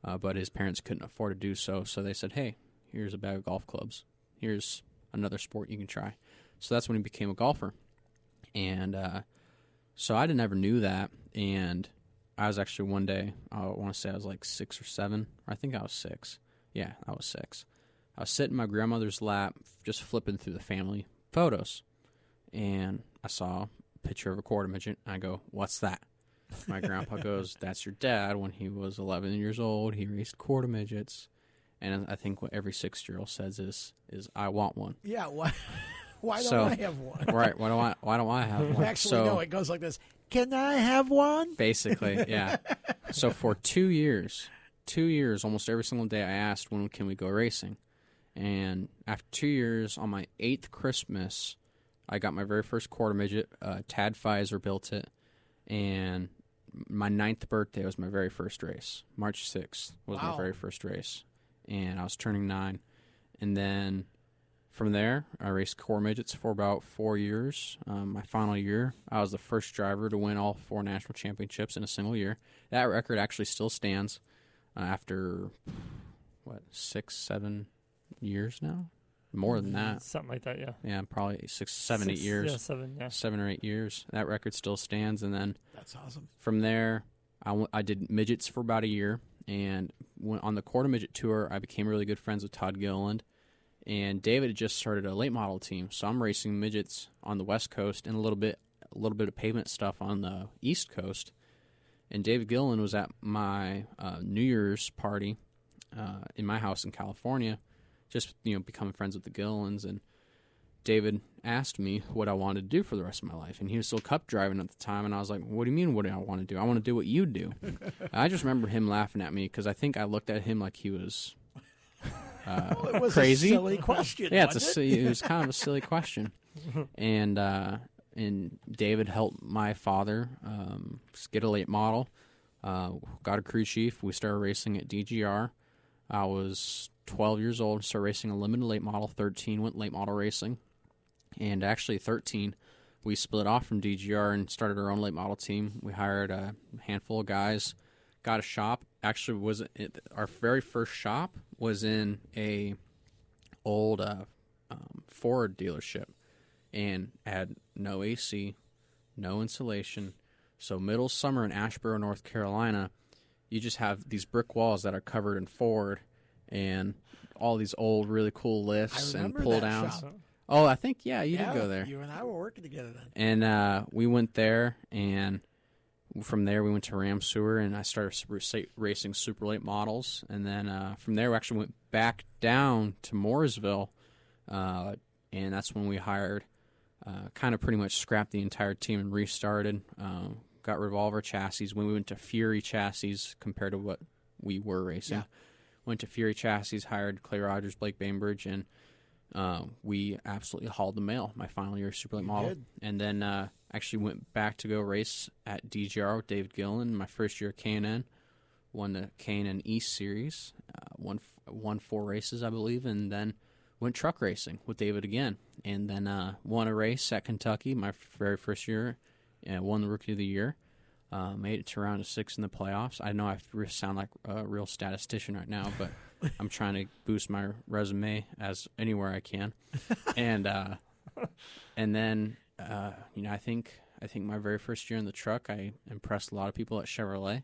Uh, but his parents couldn't afford to do so, so they said, "Hey, here's a bag of golf clubs. Here's another sport you can try." So that's when he became a golfer, and uh, so I never knew that. And I was actually one day, I want to say I was like six or seven, I think I was six. Yeah, I was six. I was sitting in my grandmother's lap, just flipping through the family photos, and I saw a picture of a quarter midget. I go, "What's that?" My grandpa [LAUGHS] goes, "That's your dad. When he was 11 years old, he raced quarter midgets." And I think what every six-year-old says is, "Is I want one." Yeah, why? [LAUGHS] Why don't So- I have one? [LAUGHS] right? Why don't I? Why don't I have one? Actually, so, no. It goes like this. Can I have one? Basically, yeah. so for two years, two years, almost every single day, I asked when can we go racing, and after two years, on my eighth Christmas, I got my very first quarter midget. Uh, Tad Pfizer built it, and my ninth birthday was my very first race. March sixth was Wow. my very first race, and I was turning nine, and then from there, I raced quarter midgets for about four years. Um, my final year, I was the first driver to win all four national championships in a single year. That record actually still stands Uh, after what six, seven years now, more than that. Mm, something like that, yeah. Yeah, probably six, seven, eight Six- years. Yeah, seven, yeah. Seven or eight years. That record still stands, and then That's awesome. from there, I, w- I did midgets for about a year, and went on the quarter midget tour, I became really good friends with Todd Gilliland, and David had just started a late model team. So I'm racing midgets on the west coast and a little bit, a little bit of pavement stuff on the east coast. And David Gilliland was at my uh, New Year's party uh, in my house in California, just you know becoming friends with the Gillilands and. David asked me what I wanted to do for the rest of my life, and he was still cup driving at the time. And I was like, "What do you mean? What do I want to do? I want to do what you do." [LAUGHS] I just remember him laughing at me because I think I looked at him like he was uh, [LAUGHS] Well, it was crazy. a silly question. yeah, it's a silly, it was kind of a silly question, [LAUGHS] and uh, and David helped my father um, get a late model, uh, got a crew chief. We started racing at DGR. I was 12 years old, started racing a limited late model. 13 went late model racing, and actually 13 we split off from DGR and started our own late model team. We hired a handful of guys, got a shop. Actually, was it, our very first shop was in a old uh, um, Ford dealership, and had no AC, no insulation. So middle summer in Asheboro, North Carolina, you just have these brick walls that are covered in Ford, and all these old, really cool lifts and pull downs. shop. Oh, I think yeah, you yeah, did go there. You and I were working together then. And uh, we went there, and from there we went to Ramseur, and I started racing super late models. And then uh, from there we actually went back down to Mooresville, uh, and that's when we hired, uh, kind of pretty much scrapped the entire team and restarted. Um, got got rid of all our chassis. When we went to Fury chassis compared to what we were racing, Yeah. went to Fury chassis, hired Clay Rogers, Blake Bainbridge, and uh, we absolutely hauled the mail my final year super late model. did. And then uh, actually went back to go race at DGR with David Gillen my first year at K&N. Won the K&N East Series, uh, won won four races I believe, and then went truck racing with David again, and then uh, won a race at Kentucky my very first year, and won the Rookie of the Year. Uh, made it to round of six in the playoffs. I know I sound like a real statistician right now, but [LAUGHS] I'm trying to boost my resume as anywhere I can, [LAUGHS] and uh, and then uh, you know I think I think my very first year in the truck I impressed a lot of people at Chevrolet,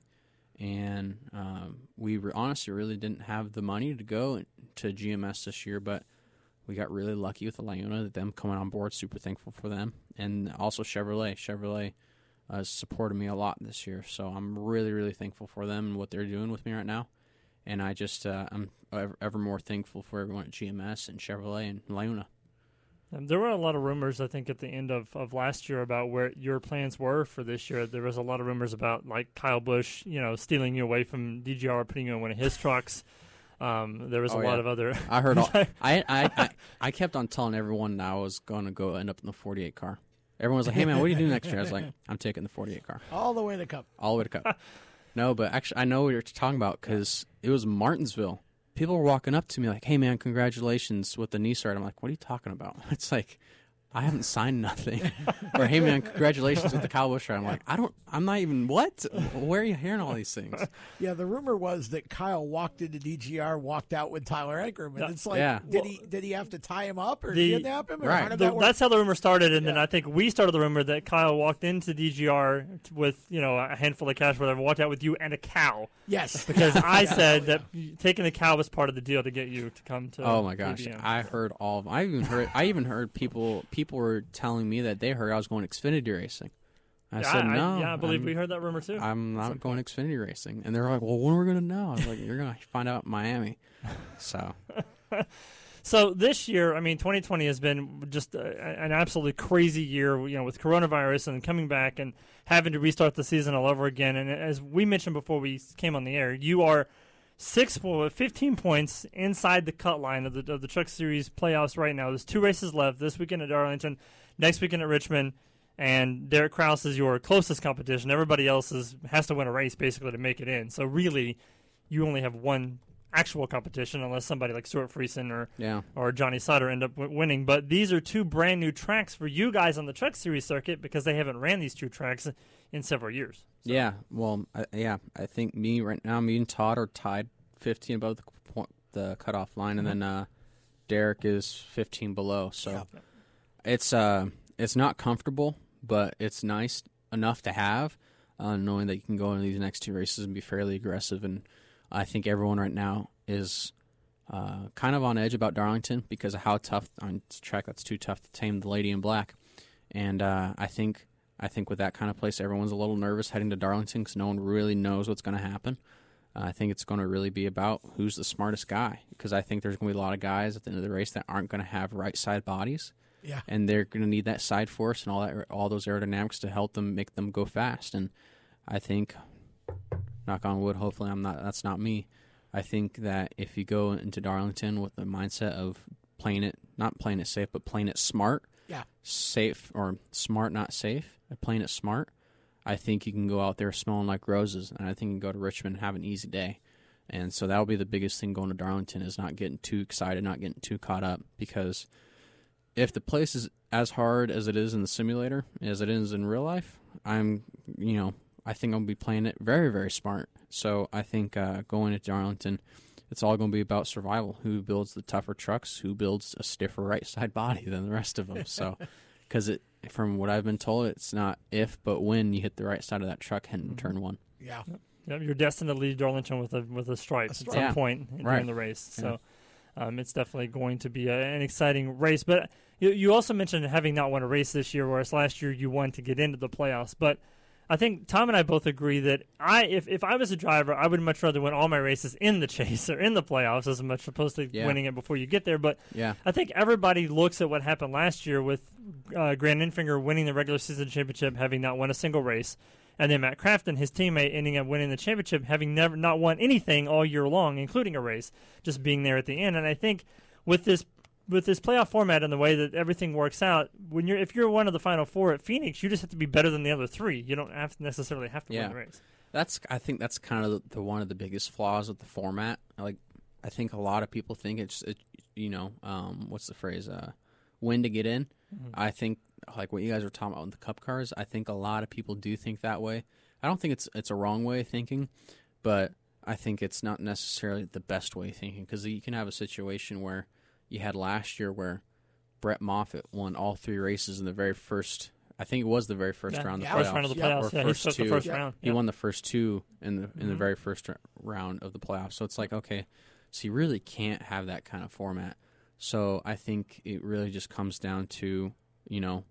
and um, we honestly really didn't have the money to go to GMS this year, but we got really lucky with the LiUNA, them coming on board. Super thankful for them, and also Chevrolet. Chevrolet uh, supported me a lot this year, so I'm really really thankful for them and what they're doing with me right now. And I just uh, I'm ever, ever more thankful for everyone at GMS and Chevrolet and LiUNA. Um, there were a lot of rumors, I think, at the end of, of last year about where your plans were for this year. There was a lot of rumors about like Kyle Busch, you know, stealing you away from DGR, putting you in one of his trucks. Um, there was Oh, a lot of other. I heard all. [LAUGHS] I, I, I, I kept on telling everyone that I was going to go end up in the 48 car. Everyone was like, "Hey man, what are you doing next year?" I was like, "I'm taking the 48 car All the way to Cup. all the way to Cup." no, but actually, I know what you're talking about because it was Martinsville. People were walking up to me like, "Hey man, congratulations with the Niece start." I'm like, "What are you talking about?" [LAUGHS] It's like. I haven't signed nothing. [LAUGHS] or hey man, congratulations with the Kyle Busch. I'm like, I don't. I'm not even. What? Where are you hearing all these things? Yeah, the rumor was that Kyle walked into DGR, walked out with Tyler Ankrum, and Yeah. it's like, Yeah. did he did he have to tie him up or The- kidnap him? Or Right. how did The- that work? that's how the rumor started, and then I think we started the rumor that Kyle walked into DGR with you know a handful of cash, whatever, walked out with you and a cow yes, [LAUGHS] because I [LAUGHS] Yeah. said oh, that taking the cow was part of the deal to get you to come to. Oh my gosh! KBM. I heard all. Of, I even heard. I even heard people. People were telling me that they heard I was going Xfinity racing. I yeah, said I, no. yeah, I believe I'm, we heard that rumor too. I'm not going Xfinity racing, and they're like, "Well, when are we going to know?" I was like, "You're going to find out in Miami." So [LAUGHS] So this year, I mean, 2020 has been just a, an absolutely crazy year. You know, with coronavirus and coming back and having to restart the season all over again. And as we mentioned before we came on the air, you are six, po- 15 points inside the cut line of the of the Truck Series playoffs right now. There's two races left this weekend at Darlington, next weekend at Richmond. And Derek Kraus is your closest competition. Everybody else is, has to win a race basically to make it in. So really, you only have one actual competition unless somebody like Stewart Friesen or yeah, or Johnny Sauter end up w- winning. But these are two brand new tracks for you guys on the Truck Series circuit because they haven't ran these two tracks in several years. yeah. Well, I, yeah. I think me right now, me and Todd are tied 15 above the point, the cutoff line, and then uh, Derek is 15 below. So it's uh, it's not comfortable, but it's nice enough to have, uh, knowing that you can go into these next two races and be fairly aggressive. And I think everyone right now is uh, kind of on edge about Darlington because of how tough on track that's too tough to tame the Lady in Black. And uh, I think I think with that kind of place, everyone's a little nervous heading to Darlington because no one really knows what's going to happen. Uh, I think it's going to really be about who's the smartest guy because I think there's going to be a lot of guys at the end of the race that aren't going to have right side bodies yeah. and they're going to need that side force and all that, all those aerodynamics to help them make them go fast. And I think, knock on wood, hopefully I'm not. That's not me. I think that if you go into Darlington with the mindset of playing it, not playing it safe, but playing it smart, Yeah. safe or smart, not safe, playing it smart, I think you can go out there smelling like roses, and I think you can go to Richmond and have an easy day. And so that'll be the biggest thing going to Darlington is not getting too excited, not getting too caught up, because if the place is as hard as it is in the simulator as it is in real life, I'm, you know, I think I'll be playing it very, very smart. So I think uh, going to Darlington, it's all going to be about survival. Who builds the tougher trucks? Who builds a stiffer right side body than the rest of them? So, [LAUGHS] because it, from what I've been told, it's not if but when you hit the right side of that truck heading turn one. Yeah. Yep, you're destined to leave Darlington with a with a stripe, at stripe. some Yeah. point during Right. the race. So um, it's definitely going to be a, an exciting race. But you, you also mentioned having not won a race this year, whereas last year you won to get into the playoffs. But I think Tom and I both agree that I, if, if I was a driver, I would much rather win all my races in the chase [LAUGHS] or in the playoffs as much opposed to Yeah. winning it before you get there. But Yeah, I think everybody looks at what happened last year with uh, Grant Enfinger winning the regular season championship, having not won a single race, and then Matt Crafton, his teammate, ending up winning the championship, having never not won anything all year long, including a race, just being there at the end. And I think with this with this playoff format and the way that everything works out, when you're if you're one of the final four at Phoenix, you just have to be better than the other three. You don't have to necessarily have to Yeah. win the race. That's I think that's kind of the, the one of the biggest flaws with the format. Like I think a lot of people think it's it, you know um, what's the phrase uh, when to get in. I think like what you guys were talking about with the cup cars. I think a lot of people do think that way. I don't think it's it's a wrong way of thinking, but I think it's not necessarily the best way of thinking because you can have a situation where you had last year where Brett Moffitt won all three races in the very first. I think it was the very first Yeah, round. Of the first playoffs. round of the playoffs. Yeah, he first the two. first Yeah. round. He won the first two in the in the Mhm. very first round of the playoffs. So it's like okay, so you really can't have that kind of format. So I think it really just comes down to you know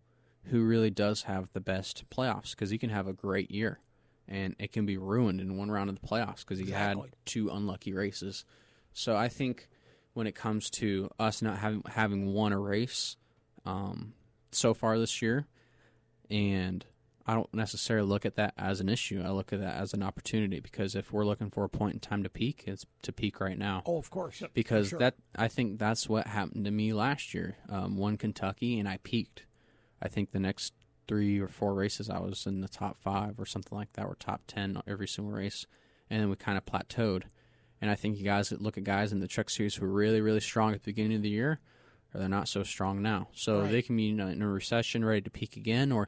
who really does have the best playoffs because you can have a great year and it can be ruined in one round of the playoffs because you Exactly. had two unlucky races. So I think when it comes to us not having having won a race um, so far this year, and I don't necessarily look at that as an issue. I look at that as an opportunity because if we're looking for a point in time to peak, it's to peak right now. Oh, of course. because sure. that I think that's what happened to me last year. Um, won Kentucky and I peaked. I think the next three or four races I was in the top five or something like that, or top ten every single race, and then we kind of plateaued. And I think you guys look at guys in the Truck Series who are really really strong at the beginning of the year, or they're not so strong now. So Right. they can be you know, in a recession, ready to peak again, or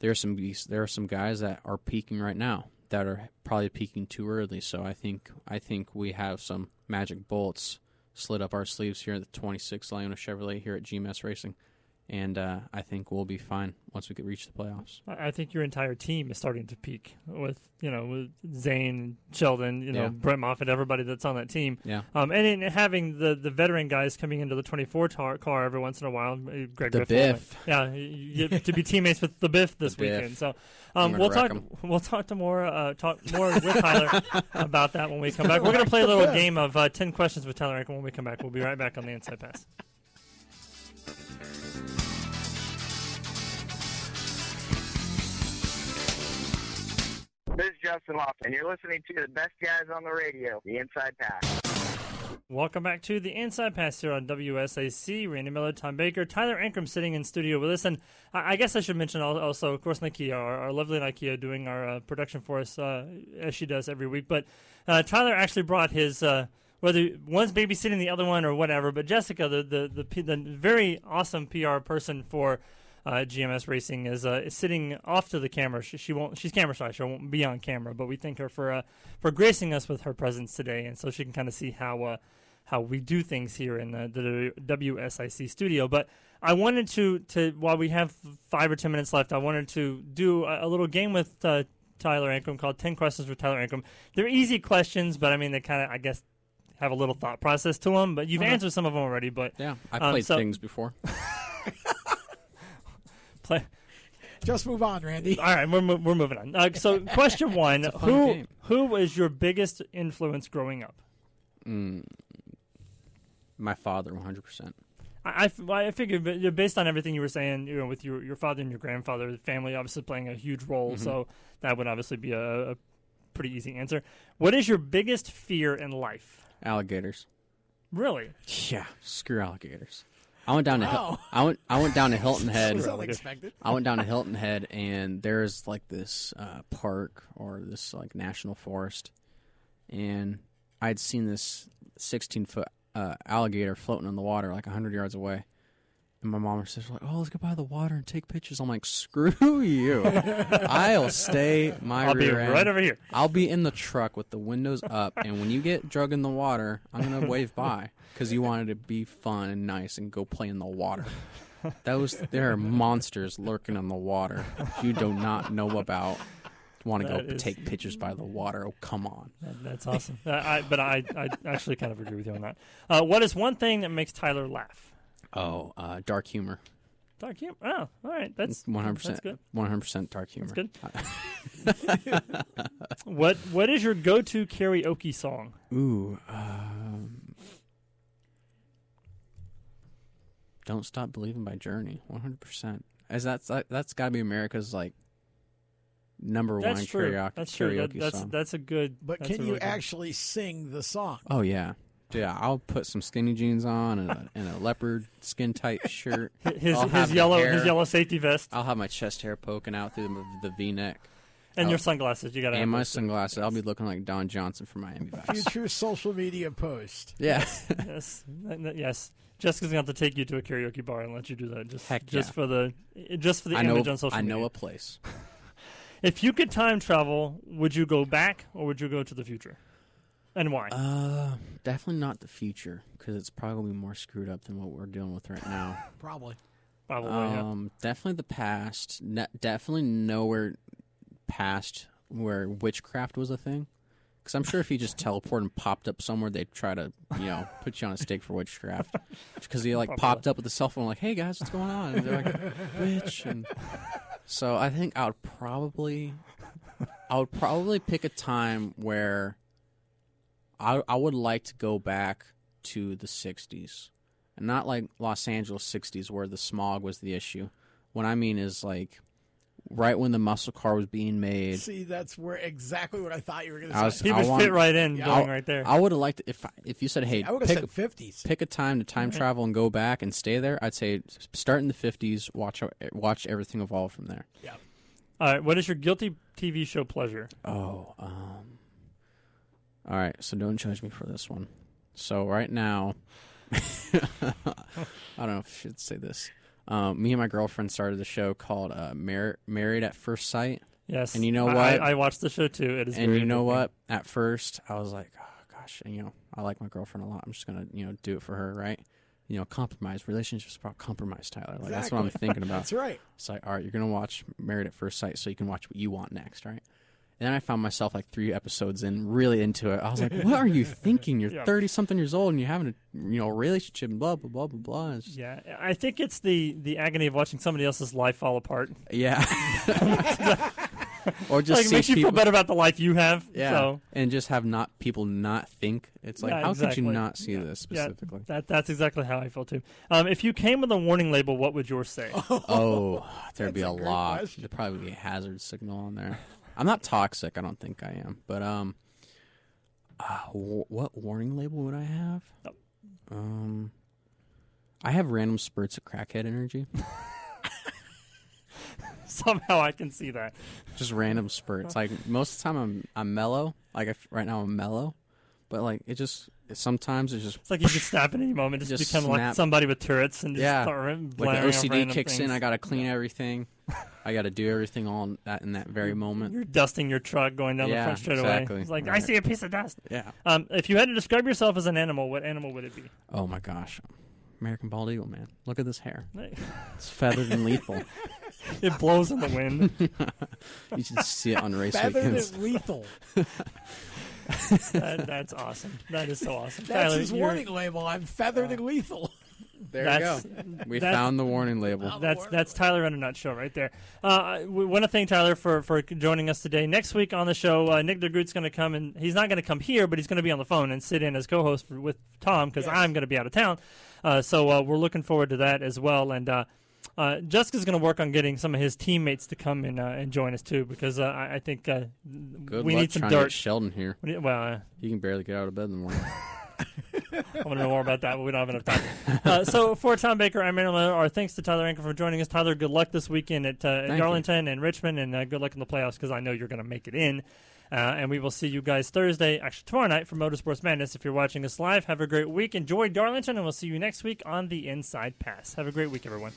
there are some there are some guys that are peaking right now that are probably peaking too early. So I think I think we have some magic bolts slid up our sleeves here at the 26 LiUNA Chevrolet here at GMS Racing, and uh, I think we'll be fine once we get reach the playoffs. I think your entire team is starting to peak with you know with Zane, Sheldon, you know Yeah. Brett Moffitt, everybody that's on that team. Yeah, Um, and in having the, the veteran guys coming into the 24 tar- car every once in a while, uh, Greg The Biff, Biff. yeah, you, get to be [LAUGHS] teammates with the Biff this The Biff. weekend. So, um, we'll talk 'em. we'll talk to more uh, talk [LAUGHS] more with Tyler about that when we come back. We're gonna play a little [LAUGHS] game of uh, 10 questions with Tyler And when we come back. We'll be right back on the Inside Pass. This is Justin and you're listening to the best guys on the radio, the Inside Pass. Welcome back to the Inside Pass here on WSIC. Randy Miller, Tom Baker, Tyler Ankrum sitting in studio with us. And I guess I should mention also, of course, Nikia, our, our lovely Nikia, doing our uh, production for us uh, as she does every week. But uh, Tyler actually brought his, uh, whether one's babysitting the other one or whatever, but Jessica, the, the, the, the very awesome PR person for uh, GMS Racing is, uh, is sitting off to the camera. She, she won't. She's camera shy. She won't be on camera. But we thank her for uh, for gracing us with her presence today, and so she can kind of see how uh, how we do things here in the, the WSIC studio. But I wanted to to while we have five or ten minutes left, I wanted to do a, a little game with uh, Tyler Ankrum called Ten Questions with Tyler Ankrum. They're easy questions, but I mean they kind of I guess have a little thought process to them. But you've Okay. answered some of them already. But yeah. I Um, played so- things before. [LAUGHS] play. [LAUGHS] Just move on, Randy. All right, we're, we're moving on. Uh, so, [LAUGHS] question one: Who game. who was your biggest influence growing up? Mm, my father, 100. percent I, well, I figured based on everything you were saying, you know, with your, your father and your grandfather, the family obviously playing a huge role, Mm-hmm. so that would obviously be a, a pretty easy answer. What is your biggest fear in life? Alligators. Really? Yeah, screw alligators. I went down to Hil-. I went I went down to [LAUGHS] Hilton Head. was unexpected. I went down to Hilton Head, and there's like this uh, park or this like national forest, and I'd seen this 16 foot uh, alligator floating in the water like 100 yards away. And my mom says like, "Oh, let's go by the water and take pictures." I'm like, "Screw you! [LAUGHS] I'll stay my I'll be rear end. right over here. I'll be in the truck with the windows up, and when you get drug in the water, I'm gonna wave by because you wanted to be fun and nice and go play in the water. Those there are monsters lurking in the water you do not know about. Want to go is- take pictures by the water? Oh, come on! That- that's awesome. [LAUGHS] I, I, but I, I actually kind of agree with you on that. Uh, what is one thing that makes Tyler laugh? Oh, uh, dark humor, Dark humor. Oh, all right. That's 100. That's percent good. 100 percent dark humor. That's good. [LAUGHS] [LAUGHS] What What is your go-to karaoke song? Ooh, um, don't stop believing by Journey. 100. percent As that's that, that's got to be America's like number That's one true. karaoke, That's true. That, karaoke that's song. that's a good. But that's can a you really good- actually sing the song? Oh yeah, yeah. I'll put some skinny jeans on and a, and a leopard skin tight shirt. [LAUGHS] his I'll his have yellow hair- his yellow safety vest I'll have my chest hair poking out through the, the V neck and I'll- your sunglasses? You got to have and my those too. sunglasses. I'll be looking like Don Johnson from Miami Vice. Future social media post. [LAUGHS] yeah, yes, N- n- yes. Jessica's gonna have to take you to a karaoke bar and let you do that. Just Heck just yeah. for the just for the I know. image on social I media. know a place. [LAUGHS] If you could time travel, would you go back or would you go to the future? And why? Uh, definitely not the future because it's probably more screwed up than what we're dealing with right now. [LAUGHS] Probably. Probably. yeah. Um, definitely the past. Ne- definitely nowhere past where witchcraft was a thing. Because I'm sure if you just [LAUGHS] teleport and popped up somewhere, they'd try to, you know, put you on a stake for witchcraft. [LAUGHS] Because he like Probably. popped up with a cell phone, like, "Hey guys, what's going on?" And they're like, "Witch." And so I think I would probably, I would probably pick a time where I I would like to go back to the '60s, and not like Los Angeles '60s where the smog was the issue. What I mean is like right when the muscle car was being made. See, that's where exactly what I thought you were going to say. [LAUGHS] he I would want- fit right in, Yeah, going I'll- right there. I would have liked if if you said, "Hey, I would have pick said fifties. pick a time to time travel and go back and stay there," I'd say start in the '50s. Watch watch everything evolve from there. Yeah. All right. What is your guilty TV show pleasure? Oh, um, all right. So don't judge me for this one. So right now, [LAUGHS] I don't know if I should say this. Um, me and my girlfriend started the show called uh, Mar- "Married at First Sight," Yes. And you know what? I, I watched the show too. It is. and very you know what? At first, I was like, "Oh gosh," and, you know, I like my girlfriend a lot. I'm just gonna, you know, do it for her, right? You know, compromise. Relationships about compromise, Tyler. Like that's what I'm thinking about. [LAUGHS] That's right. It's like, all right, you're gonna watch Married at First Sight, so you can watch what you want next, right? And then I found myself like three episodes in, really into it. I was like, "What are you [LAUGHS] thinking? You're Yeah. thirty something years old and you're having a you know relationship and blah blah blah blah blah." Just- Yeah, I think it's the the agony of watching somebody else's life fall apart. yeah. [LAUGHS] or just like see makes you feel better about the life you have. yeah, So and just have not people not think. It's like, Yeah, how could you not see this Yeah. specifically? that that's exactly how I feel too. Um, if you came with a warning label, what would yours say? Oh, there'd be a, a lot. question. There'd probably be a hazard signal on there. I'm not toxic. I don't think I am. But um, uh, w- what warning label would I have? Oh. Um, I have random spurts of crackhead energy. [LAUGHS] Somehow I can see that. Just random spurts. [LAUGHS] Like most of the time, I'm I'm mellow. Like if, right now, I'm mellow. But like it just sometimes it's just It's like you could snap at any moment, just, Just become like somebody with Tourette's and just Yeah. start ra- like the OCD random kicks in. I gotta clean everything. I gotta do everything all in that in that very moment. You're dusting your truck going down the Yeah, front straight exactly. away. It's like I see a piece of dust. Yeah. Um, if you had to describe yourself as an animal, what animal would it be? Oh my gosh. American bald eagle, man. Look at this hair. It's feathered and lethal. [LAUGHS] It blows in the wind. [LAUGHS] You should see it on race Feathered weekends. and lethal. [LAUGHS] [LAUGHS] that, that's awesome. That is so awesome. That's Tyler, his you're- warning label. I'm feathered and lethal. There That's- you go. We that's- found the warning label. That's that's Tyler in a nutshell right there. Uh, we want to thank Tyler for, for joining us today. Next week on the show, uh, Nick DeGroot's going to come and he's not going to come here, but he's going to be on the phone and sit in as co-host for, with Tom because Yes. I'm going to be out of town. Uh, so uh, we're looking forward to that as well. And uh, Jessica's going to work on getting some of his teammates to come and, uh, and join us too because uh, I, I think uh, Good we luck need some trying to get dirt. Sheldon here. We need- Well, uh, He can barely get out of bed in the morning. [LAUGHS] I want to know more about that, but we don't have enough time. Uh, so for Tom Baker, I'm Aaron Miller. Our thanks to Tyler Ankrum for joining us. Tyler, good luck this weekend at, uh, at Thank Darlington and Richmond, and uh, good luck in the playoffs because I know you're going to make it in. Uh, and we will see you guys Thursday, actually tomorrow night for Motorsports Madness. If you're watching us live, have a great week. Enjoy Darlington, and we'll see you next week on the Inside Pass. Have a great week, everyone.